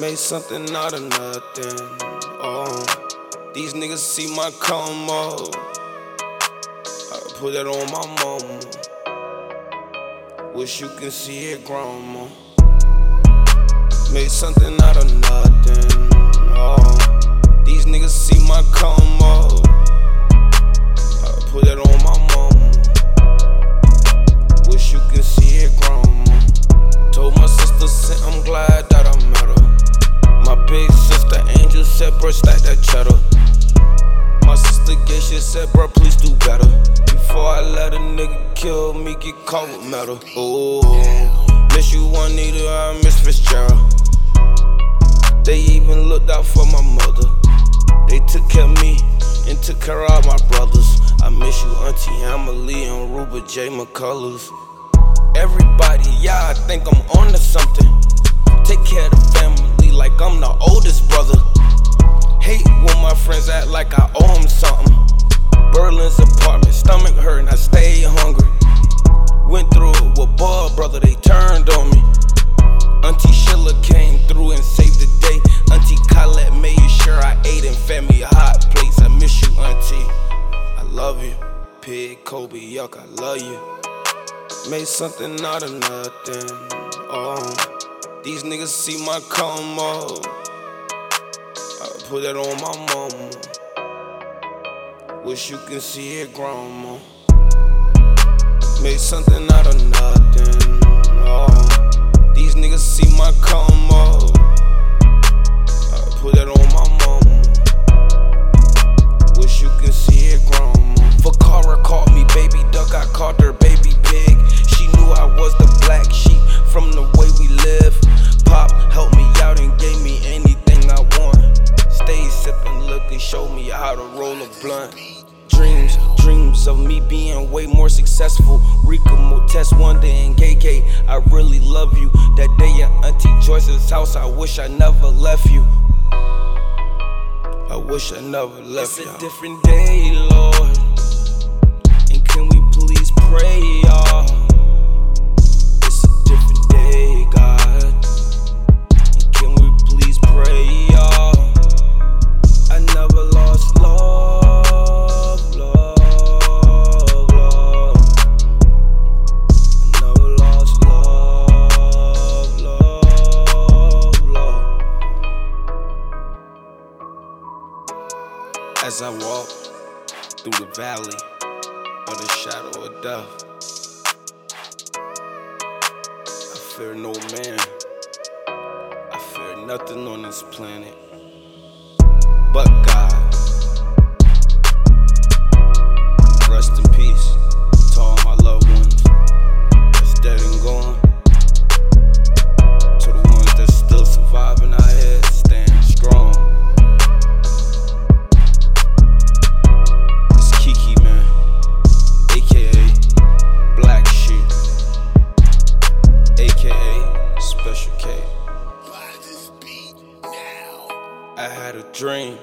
Made something out of nothing. Oh, these niggas see my come up. I put that on my mama. Wish you can see it, grandma. Made something out of nothing. Oh, these niggas see my come bro, stack that cheddar. My sister Geisha said, bro, please do better. Before I let a nigga kill me, get caught with metal. Oh, miss you, Juanita, I miss Fitzgerald. They even looked out for my mother. They took care of me and took care of my brothers. I miss you, Auntie Emily and Ruba J. McCullers. Everybody, yeah, I think I'm on to something. Take care of the family Kobe, yuck, I love you. Made something out of nothing. Oh, these niggas see my come up. I put that on my mama. Wish you can see it, grandma. Made something out of nothing. Oh, these niggas see my come up. A blunt. Dreams, dreams of me being way more successful. Rika Motes, Wonder, and KK, I really love you. That day at Auntie Joyce's house, I wish I never left you. I wish I never left you. It's a different day, Lord. As I walk through the valley of the shadow of death, I fear no man. I fear nothing on this planet but God. I had a dream.